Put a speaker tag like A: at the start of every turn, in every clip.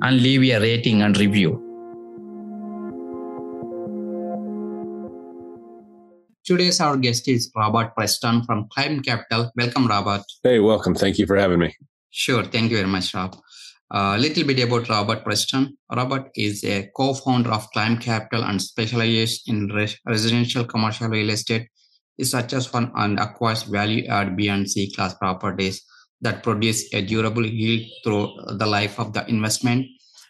A: and leave a rating and review. Today's our guest is Robert Preston from Climb Capital. Welcome, Robert.
B: Hey, welcome. Thank you for having me.
A: Sure. Thank you very much, Rob. A uh, little bit about Robert Preston. Robert is a co-founder of Climb Capital and specializes in res- residential commercial real estate. He searches for and acquires value-add B and C class properties that produce a durable yield through the life of the investment.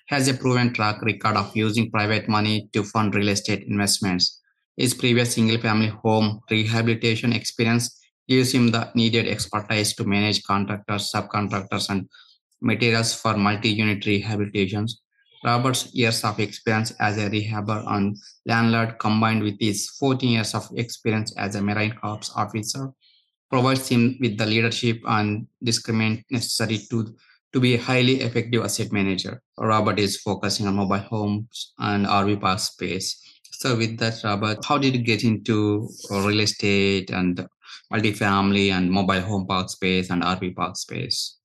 A: Has a proven track record of using private money to fund real estate investments his previous single family home rehabilitation experience gives him the needed expertise to manage contractors, subcontractors, and materials for multi unit rehabilitations. Robert's years of experience as a rehabber and landlord combined with his 14 years of experience as a Marine Corps officer provides him with the leadership and discriminant necessary to, to be a highly effective asset manager. Robert is focusing on mobile homes and RV park space so with that, Robert, how did you get into real estate and multifamily and mobile home park space and RV park space?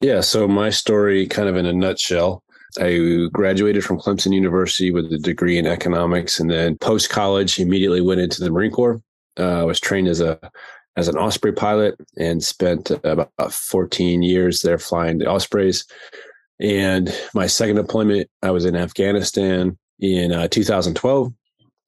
B: Yeah, so my story, kind of in a nutshell, I graduated from Clemson University with a degree in economics, and then post college, immediately went into the Marine Corps. Uh, I was trained as a as an Osprey pilot and spent about 14 years there flying the Ospreys. And my second deployment, I was in Afghanistan in uh, 2012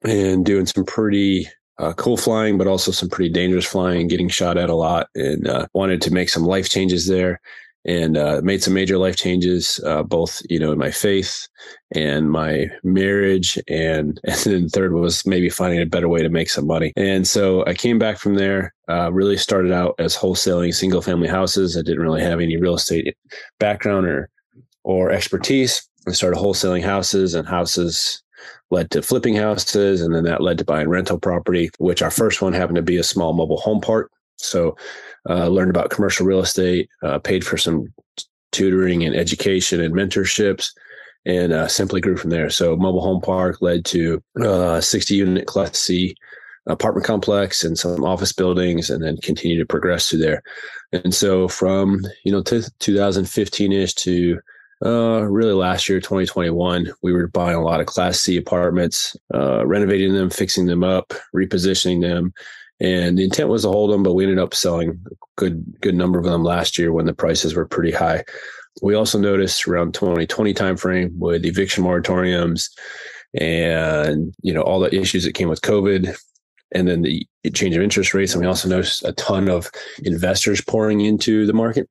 B: and doing some pretty uh, cool flying, but also some pretty dangerous flying, getting shot at a lot, and uh, wanted to make some life changes there, and uh, made some major life changes, uh, both you know in my faith and my marriage, and and then third was maybe finding a better way to make some money. And so I came back from there. Uh, really started out as wholesaling single family houses. I didn't really have any real estate background or or expertise. I started wholesaling houses and houses led to flipping houses, and then that led to buying rental property, which our first one happened to be a small mobile home park. So, uh, learned about commercial real estate, uh, paid for some tutoring and education and mentorships, and uh, simply grew from there. So, mobile home park led to uh, 60 unit Class C apartment complex and some office buildings, and then continue to progress through there. And so, from you know, 2015 ish to uh, really last year, 2021, we were buying a lot of Class C apartments, uh, renovating them, fixing them up, repositioning them. And the intent was to hold them, but we ended up selling a good, good number of them last year when the prices were pretty high. We also noticed around 2020 timeframe with eviction moratoriums and, you know, all the issues that came with COVID and then the change of interest rates. And we also noticed a ton of investors pouring into the market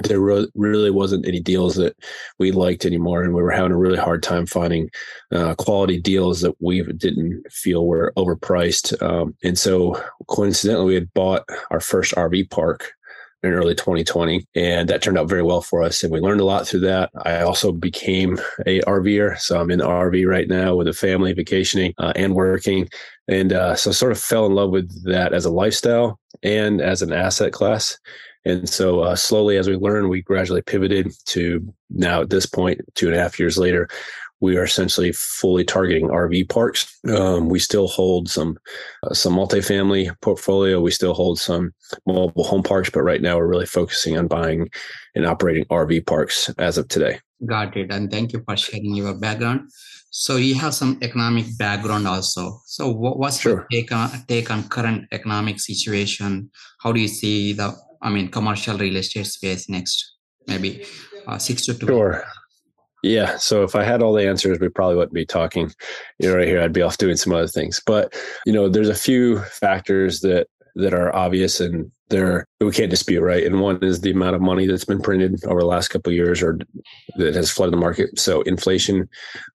B: there re- really wasn't any deals that we liked anymore and we were having a really hard time finding uh, quality deals that we didn't feel were overpriced um, and so coincidentally we had bought our first rv park in early 2020 and that turned out very well for us and we learned a lot through that. I also became a rver so i'm in the rv right now with a family vacationing uh, and working and uh, so sort of fell in love with that as a lifestyle and as an asset class and so, uh, slowly as we learned, we gradually pivoted to now at this point, two and a half years later, we are essentially fully targeting RV parks. Um, we still hold some uh, some multifamily portfolio. We still hold some mobile home parks, but right now we're really focusing on buying and operating RV parks as of today.
A: Got it, and thank you for sharing your background. So you have some economic background also. So what's sure. your take on take on current economic situation? How do you see the I mean, commercial real estate space next, maybe uh, six to two.
B: Sure. Yeah. So if I had all the answers, we probably wouldn't be talking, you know, right here. I'd be off doing some other things. But you know, there's a few factors that that are obvious and they're we can't dispute, right? And one is the amount of money that's been printed over the last couple of years or that has flooded the market. So inflation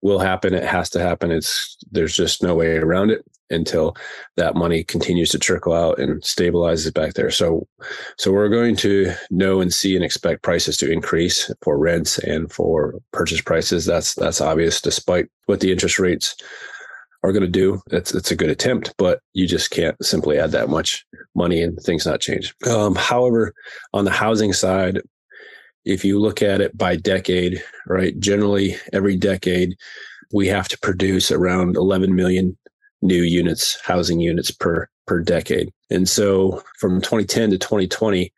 B: will happen. It has to happen. It's there's just no way around it. Until that money continues to trickle out and stabilizes back there. So, so we're going to know and see and expect prices to increase for rents and for purchase prices. That's that's obvious, despite what the interest rates are going to do. It's it's a good attempt, but you just can't simply add that much money and things not change. Um, however, on the housing side, if you look at it by decade, right, generally every decade we have to produce around 11 million new units, housing units per per decade. And so from 2010 to 2020,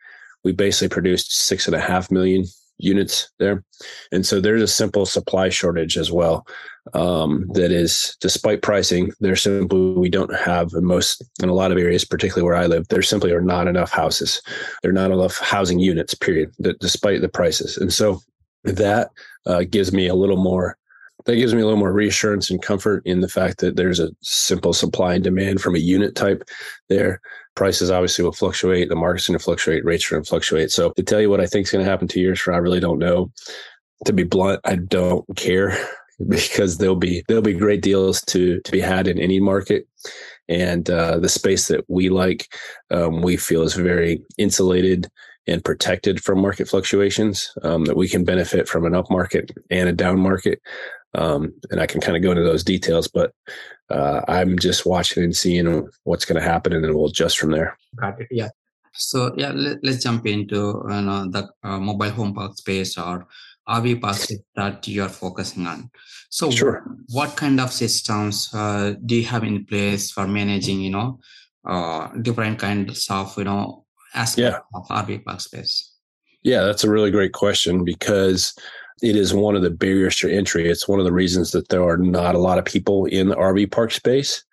B: we basically produced six and a half million units there. And so there's a simple supply shortage as well. Um, that is, despite pricing, there's simply, we don't have in most, in a lot of areas, particularly where I live, there simply are not enough houses. There are not enough housing units, period, that, despite the prices. And so that uh, gives me a little more that gives me a little more reassurance and comfort in the fact that there's a simple supply and demand from a unit type there. Prices obviously will fluctuate. The market's going to fluctuate. Rates are going to fluctuate. So to tell you what I think is going to happen two years from I really don't know. To be blunt, I don't care because there'll be there'll be great deals to to be had in any market and uh, the space that we like um, we feel is very insulated and protected from market fluctuations um, that we can benefit from an up market and a down market um, and I can kind of go into those details, but uh, I'm just watching and seeing what's going to happen, and then we'll adjust from there.
A: Got it. Yeah. So yeah, let, us jump into you know the uh, mobile home park space or RV parks that you are focusing on. So
B: sure.
A: what, what kind of systems uh, do you have in place for managing you know uh, different kinds of you know aspects yeah. of RV park space?
B: Yeah, that's a really great question because it is one of the barriers to entry. It's one of the reasons that there are not a lot of people in the RV park space,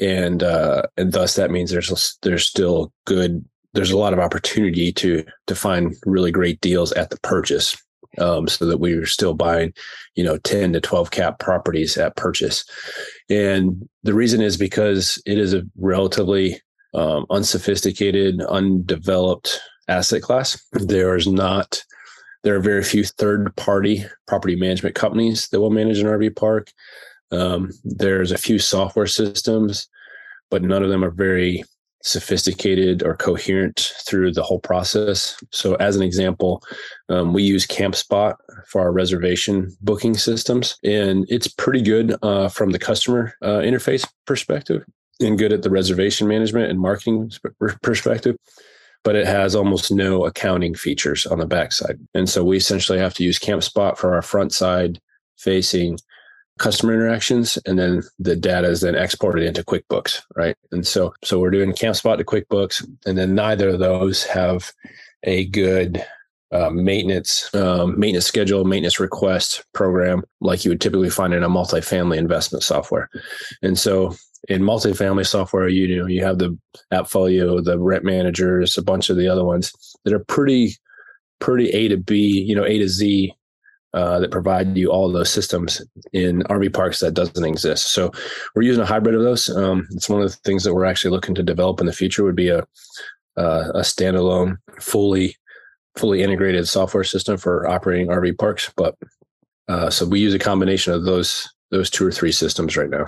B: and uh, and thus that means there's there's still good. There's a lot of opportunity to to find really great deals at the purchase, um, so that we are still buying, you know, ten to twelve cap properties at purchase, and the reason is because it is a relatively um, unsophisticated, undeveloped asset class. There is not there are very few third party property management companies that will manage an RV park. Um, there's a few software systems, but none of them are very sophisticated or coherent through the whole process. So, as an example, um, we use CampSpot for our reservation booking systems, and it's pretty good uh, from the customer uh, interface perspective and good at the reservation management and marketing perspective but it has almost no accounting features on the backside. And so we essentially have to use CampSpot for our front side facing customer interactions and then the data is then exported into QuickBooks, right? And so so we're doing CampSpot to QuickBooks and then neither of those have a good uh, maintenance um, maintenance schedule, maintenance request program like you would typically find in a multifamily investment software. And so in multifamily software, you, know, you have the AppFolio, the rent managers, a bunch of the other ones that are pretty, pretty A to B, you know, A to Z uh, that provide you all those systems in RV parks that doesn't exist. So we're using a hybrid of those. Um, it's one of the things that we're actually looking to develop in the future would be a uh, a standalone, fully fully integrated software system for operating RV parks. But uh, so we use a combination of those those two or three systems right now.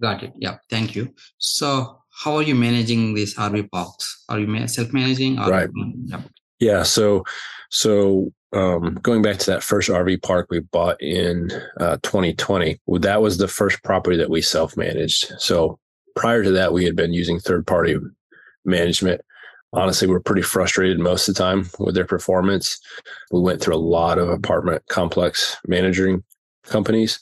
A: Got it. Yeah. Thank you. So, how are you managing these RV parks? Are you self-managing?
B: right. yeah. yeah. So, so um, going back to that first RV park we bought in uh, 2020, that was the first property that we self-managed. So prior to that, we had been using third-party management. Honestly, we're pretty frustrated most of the time with their performance. We went through a lot of apartment complex managing companies,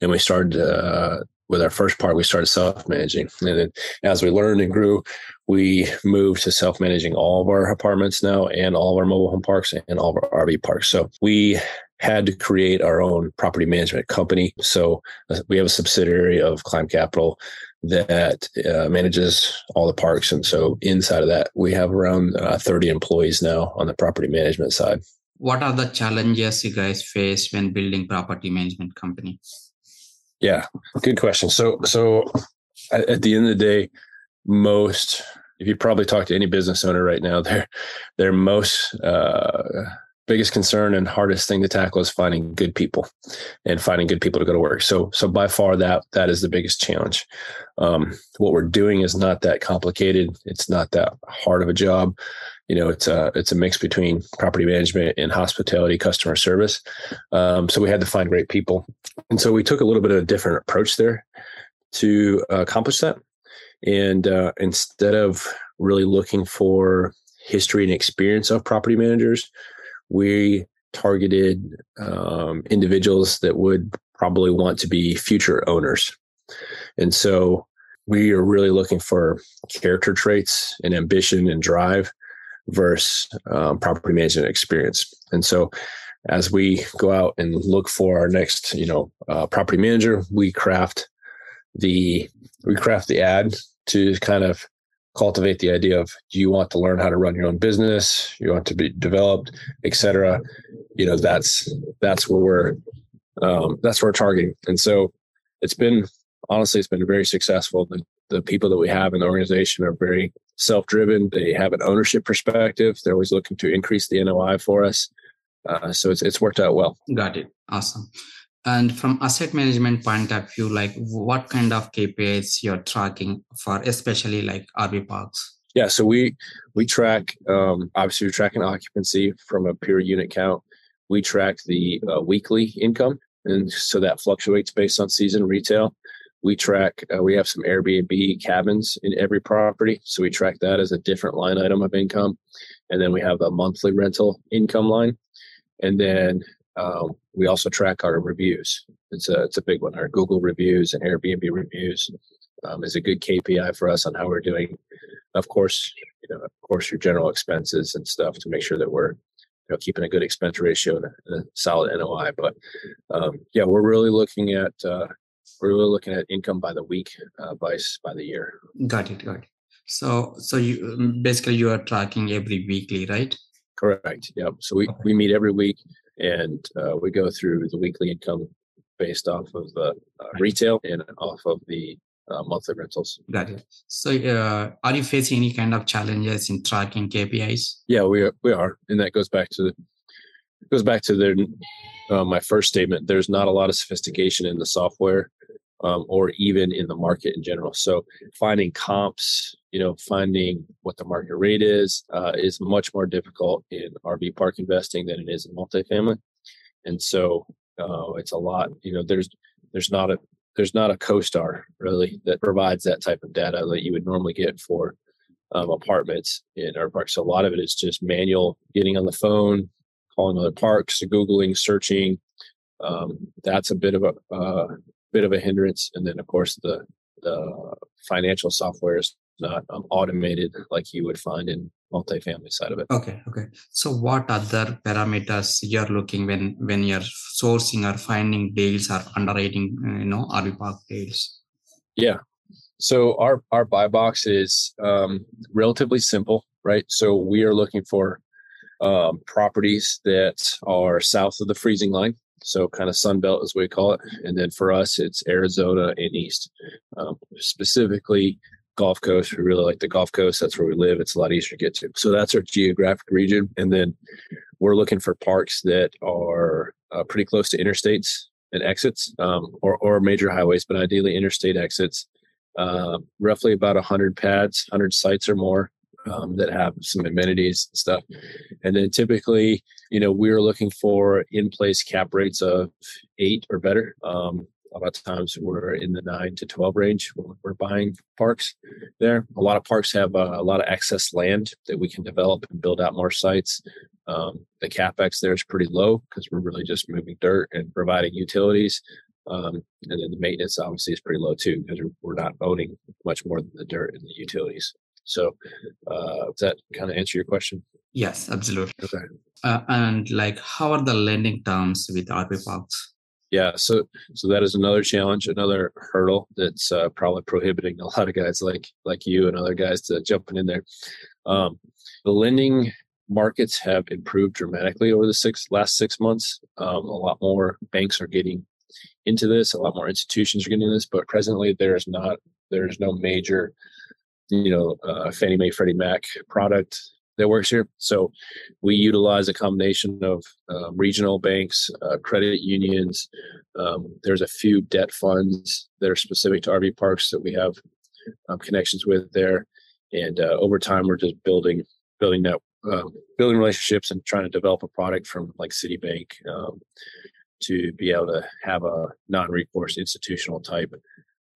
B: and we started uh, with our first part, we started self managing. And then as we learned and grew, we moved to self managing all of our apartments now and all of our mobile home parks and all of our RV parks. So we had to create our own property management company. So uh, we have a subsidiary of Climb Capital that uh, manages all the parks. And so inside of that, we have around uh, 30 employees now on the property management side.
A: What are the challenges you guys face when building property management company?
B: Yeah, good question. So, so at, at the end of the day, most if you probably talk to any business owner right now, they're they're most uh, biggest concern and hardest thing to tackle is finding good people and finding good people to go to work. So, so by far that that is the biggest challenge. Um, what we're doing is not that complicated. It's not that hard of a job. You know, it's a it's a mix between property management and hospitality customer service. Um, so we had to find great people, and so we took a little bit of a different approach there to accomplish that. And uh, instead of really looking for history and experience of property managers, we targeted um, individuals that would probably want to be future owners. And so we are really looking for character traits and ambition and drive versus um, property management experience. And so as we go out and look for our next, you know, uh, property manager, we craft the we craft the ad to kind of cultivate the idea of do you want to learn how to run your own business? You want to be developed etc you know that's that's where we're um, that's where we're targeting. And so it's been honestly it's been very successful. The, the people that we have in the organization are very self-driven. They have an ownership perspective. They're always looking to increase the noi for us. Uh, so it's, it's worked out well.
A: Got it. Awesome and from asset management point of view, like what kind of KPIs you're tracking for, especially like RV parks?
B: Yeah, so we we track um, obviously we're tracking occupancy from a pure unit count. We track the uh, weekly income, and so that fluctuates based on season retail. We track uh, we have some Airbnb cabins in every property, so we track that as a different line item of income, and then we have a monthly rental income line, and then um, we also track our reviews. It's a it's a big one. Our Google reviews and Airbnb reviews um, is a good KPI for us on how we're doing. Of course, you know, of course, your general expenses and stuff to make sure that we're you know keeping a good expense ratio and a, a solid NOI. But um, yeah, we're really looking at uh, we're really looking at income by the week, uh, by by the year.
A: Got it. Got it. So so you basically you are tracking every weekly, right?
B: Correct. Yep. So we, we meet every week and uh, we go through the weekly income based off of the uh, retail and off of the uh, monthly rentals.
A: Got it. So, uh, are you facing any kind of challenges in tracking KPIs?
B: Yeah, we are. We are, and that goes back to the, goes back to their uh, my first statement. There's not a lot of sophistication in the software um, or even in the market in general. So finding comps, you know, finding what the market rate is, uh, is much more difficult in RV park investing than it is in multifamily. And so uh, it's a lot, you know, there's, there's not a, there's not a CoStar really that provides that type of data that you would normally get for um, apartments in our parks. So a lot of it is just manual getting on the phone, calling other parks, Googling, searching. Um, that's a bit of a, uh, bit of a hindrance. And then, of course, the the financial software is not um, automated like you would find in multifamily side of it.
A: Okay, okay. So, what other parameters you're looking when when you're sourcing or finding deals or underwriting, you know, RV park deals?
B: Yeah. So our our buy box is um, relatively simple, right? So we are looking for um, properties that are south of the freezing line so kind of sun belt as we call it and then for us it's arizona and east um, specifically gulf coast. We really like the gulf coast. That's where we live. It's a lot easier to get to. So that's our geographic region. And then we're looking for parks that are uh, pretty close to interstates and exits um, or, or major highways but ideally interstate exits. Uh, roughly about 100 pads 100 sites or more um, that have some amenities and stuff. And then typically, you know, we're looking for in place cap rates of eight or better. Um, a lot of times we're in the nine to 12 range when we're buying parks there. A lot of parks have uh, a lot of excess land that we can develop and build out more sites. Um, the capex there is pretty low because we're really just moving dirt and providing utilities. Um, and then the maintenance obviously is pretty low too because we're not owning much more than the dirt and the utilities. So, uh, does that kind of answer your question?
A: Yes, absolutely.
B: Okay.
A: Uh, and like, how are the lending terms with RV parks?
B: Yeah, so so that is another challenge, another hurdle that's uh, probably prohibiting a lot of guys like like you and other guys to jumping in there. Um, the lending markets have improved dramatically over the six last six months. Um, a lot more banks are getting into this. A lot more institutions are getting this, but presently there is not there is no major you know, uh, Fannie Mae, Freddie Mac product that works here. So we utilize a combination of um, regional banks, uh, credit unions. Um, there's a few debt funds that are specific to RV parks that we have um, connections with there. And uh, over time, we're just building building that uh, building relationships and trying to develop a product from like Citibank um, to be able to have a non-recourse institutional type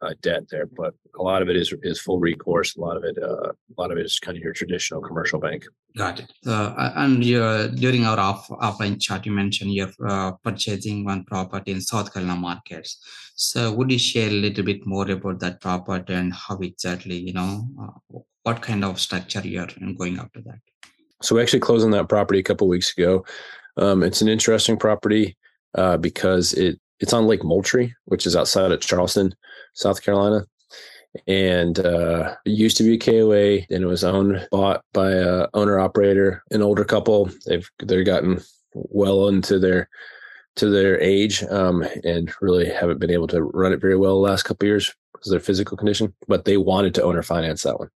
B: uh, debt there, but a lot of it is is full recourse. A lot of it, uh, a lot of it is kind of your traditional commercial bank.
A: Got it. Uh, and during our off, offline chat, you mentioned you're uh, purchasing one property in South Carolina markets. So, would you share a little bit more about that property and how exactly, you know, uh, what kind of structure you're going after that?
B: So, we actually closed on that property a couple weeks ago. Um, it's an interesting property uh, because it it's on Lake Moultrie, which is outside of Charleston, South Carolina. And uh, it used to be a KOA, and it was owned, bought by a owner operator, an older couple. They've they're gotten well into their to their age, um, and really haven't been able to run it very well the last couple years because of their physical condition. But they wanted to owner finance that one,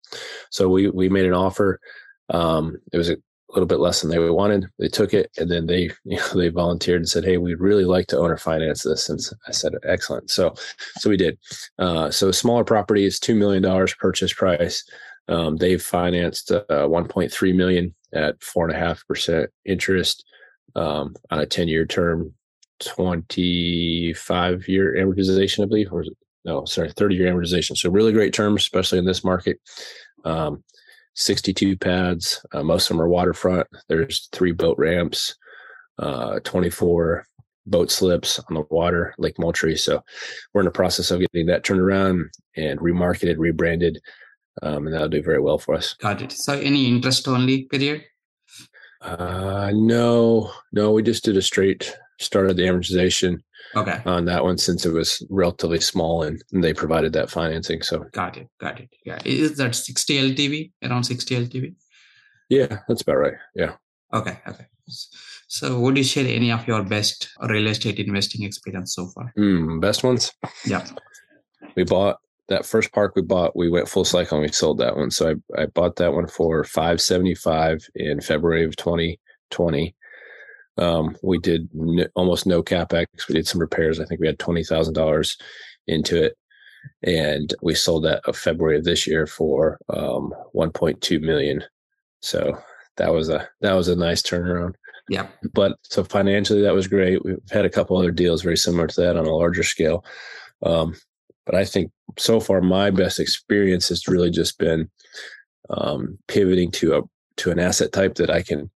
B: so we we made an offer. Um, it was a a little bit less than they wanted. They took it and then they, you know, they volunteered and said, Hey, we'd really like to owner finance this. And I said, excellent. So, so we did. Uh, so smaller property is $2 million purchase price. Um, they've financed uh, 1.3 million at four and a half percent interest um, on a 10 year term, 25 year amortization, I believe, or no, sorry, 30 year amortization. So really great terms, especially in this market. Um, 62 pads. Uh, most of them are waterfront. There's three boat ramps, uh, 24 boat slips on the water, Lake Moultrie. So we're in the process of getting that turned around and remarketed, rebranded, um, and that'll do very well for us.
A: Got it. So any interest only period?
B: Uh, no, no, we just did a straight start of the amortization
A: okay.
B: on that one since it was relatively small and, they provided that financing so.
A: Got it got it yeah. Is that 60 ltv around 60 ltv
B: yeah that's about right yeah.
A: Okay okay. So would you share any of your best real estate investing experience so far?
B: Mm, best ones?
A: Yeah.
B: We bought that first park we bought we went full cycle and we sold that one. So i, I bought that one for 575 in february of 2020 um, we did n- almost no capex. We did some repairs. I think we had twenty thousand dollars into it, and we sold that of February of this year for um, one point two million. So that was a that was a nice turnaround.
A: Yeah.
B: But so financially, that was great. We've had a couple other deals very similar to that on a larger scale. Um, but I think so far my best experience has really just been um, pivoting to a to an asset type that I can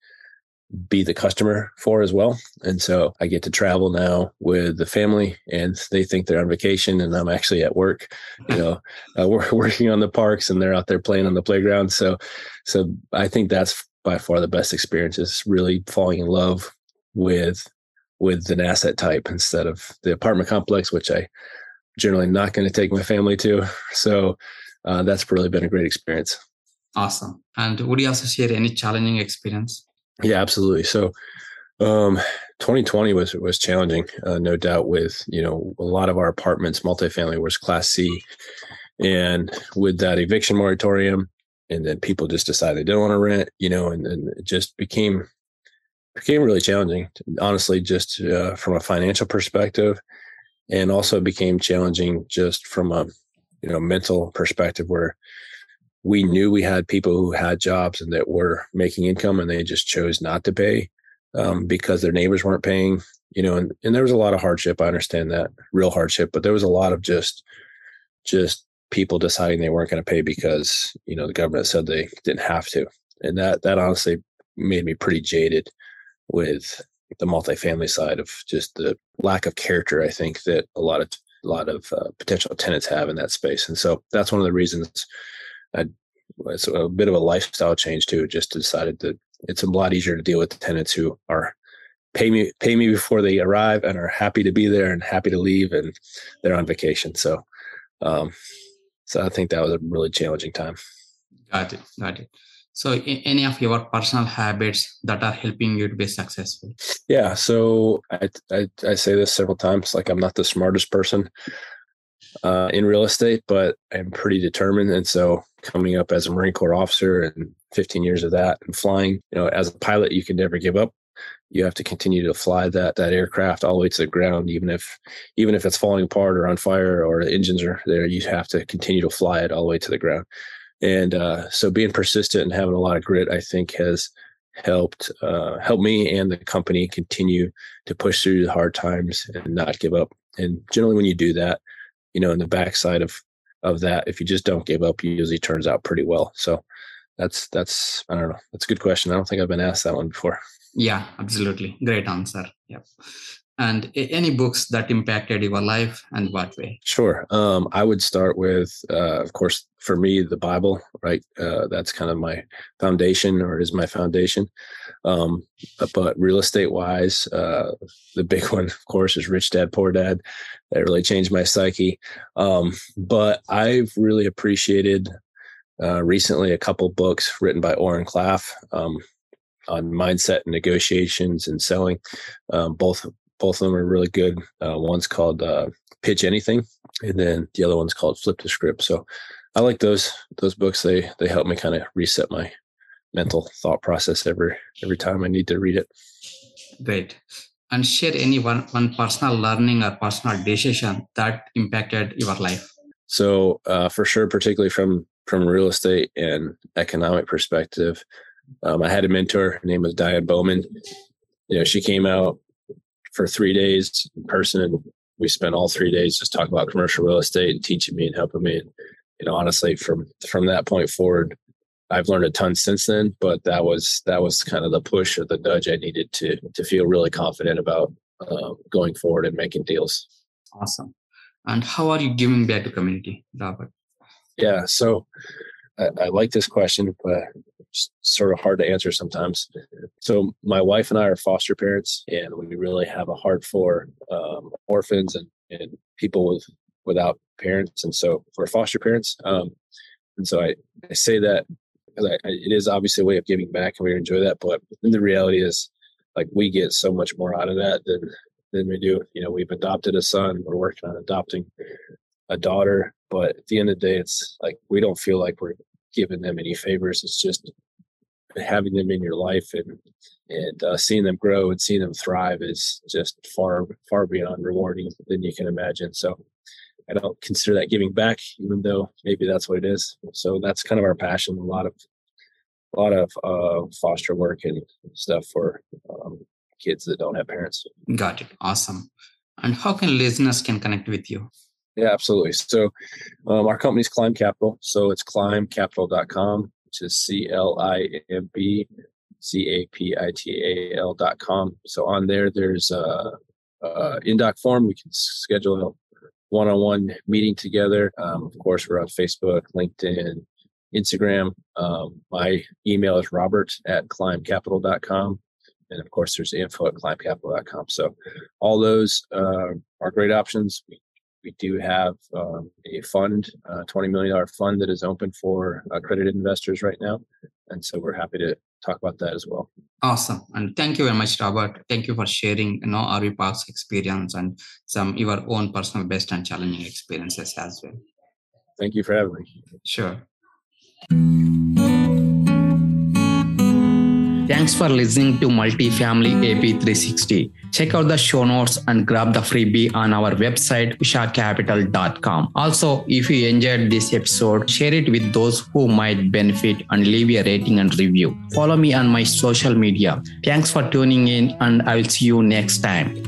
B: be the customer for as well. And so I get to travel now with the family and they think they're on vacation and I'm actually at work, you know, uh, we're working on the parks and they're out there playing on the playground. So, so I think that's by far the best experience is really falling in love with, with an asset type instead of the apartment complex, which I generally not going to take my family to. So uh, that's really been a great experience.
A: Awesome. And would you also share any challenging experience?
B: Yeah, absolutely. So, um, 2020 was was challenging, uh, no doubt. With you know a lot of our apartments, multifamily was Class C, and with that eviction moratorium, and then people just decided they didn't want to rent, you know, and then it just became became really challenging. Honestly, just uh, from a financial perspective, and also became challenging just from a you know mental perspective, where we knew we had people who had jobs and that were making income and they just chose not to pay um, because their neighbors weren't paying you know and, and there was a lot of hardship. I understand that real hardship but there was a lot of just just people deciding they weren't going to pay because you know the government said they didn't have to. And that that honestly made me pretty jaded with the multifamily side of just the lack of character i think that a lot of a lot of uh, potential tenants have in that space. And so that's one of the reasons I, it's a bit of a lifestyle change too. Just decided that it's a lot easier to deal with tenants who are pay me pay me before they arrive and are happy to be there and happy to leave and they're on vacation. So, um, so I think that was a really challenging time.
A: Got it. Got it. So, any of your personal habits that are helping you to be successful?
B: Yeah. So I, I, I say this several times. Like I'm not the smartest person uh, in real estate, but I'm pretty determined. And so coming up as a Marine Corps officer and 15 years of that and flying. You know, as a pilot, you can never give up. You have to continue to fly that that aircraft all the way to the ground, even if even if it's falling apart or on fire or the engines are there. You have to continue to fly it all the way to the ground. And uh, so, being persistent and having a lot of grit, I think, has helped uh, help me and the company continue to push through the hard times and not give up. And generally, when you do that, you know, in the backside of of that, if you just don't give up, usually turns out pretty well. So that's that's I don't know. That's a good question. I don't think I've been asked that one before.
A: Yeah, absolutely. Great answer. Yep. And any books that impacted your life and what way?
B: Sure. Um, I would start with, uh, of course, for me, the Bible, right? Uh, that's kind of my foundation or is my foundation. Um, but real estate wise, uh, the big one, of course, is Rich Dad, Poor Dad. That really changed my psyche. Um, but I've really appreciated uh, recently a couple books written by Oren Klaff um, on mindset and negotiations and selling. Um, both both of them are really good. Uh, one's called uh, Pitch Anything, and then the other one's called Flip the Script. So I like those those books. They they help me kind of reset my mental thought process every every time I need to read it.
A: Great. And share any one, one personal learning or personal decision that impacted your life.
B: So uh, for sure, particularly from from real estate and economic perspective, um, I had a mentor. Her name was Diane Bowman. You know, she came out for three days in person, and we spent all three days just talking about commercial real estate and teaching me and helping me. And you know, honestly, from from that point forward, I've learned a ton since then. But that was that was kind of the push or the nudge I needed to to feel really confident about uh, going forward and making deals.
A: Awesome. And how are you giving back to community, Robert?
B: Yeah, so I, I like this question, but sort of hard to answer sometimes. So my wife and I are foster parents, and we really have a heart for um, orphans and, and people with without parents, and so for foster parents. Um, and so I, I say that because it is obviously a way of giving back, and we enjoy that. But the reality is, like we get so much more out of that than than we do. You know, we've adopted a son. We're working on adopting a daughter, but at the end of the day, it's like we don't feel like we're giving them any favors. It's just having them in your life and and uh, seeing them grow and seeing them thrive is just far far beyond rewarding than you can imagine. So I don't consider that giving back, even though maybe that's what it is. So that's kind of our passion. A lot of a lot of uh, foster work and stuff for um, kids that don't have parents.
A: Got it. Awesome. And how can listeners can connect with you?
B: Yeah, absolutely. So um, our company's Climb Capital. So it's climbcapital.com, which is C L I M B C A P I T A L dot com. So on there, there's a, a in-doc form. We can schedule a one-on-one meeting together. Um, of course, we're on Facebook, LinkedIn, Instagram. Um, my email is robert at climbcapital.com. And of course, there's info at climbcapital.com. So all those uh, are great options. We we do have um, a fund, a $20 million fund that is open for accredited investors right now. And so we're happy to talk about that as well.
A: Awesome. And thank you very much, Robert. Thank you for sharing you know, RV Park's experience and some your own personal best and challenging experiences as well.
B: Thank you for having me.
A: Sure. Thanks for listening to Multifamily AP360. Check out the show notes and grab the freebie on our website, ushacapital.com. Also, if you enjoyed this episode, share it with those who might benefit and leave a rating and review. Follow me on my social media. Thanks for tuning in, and I will see you next time.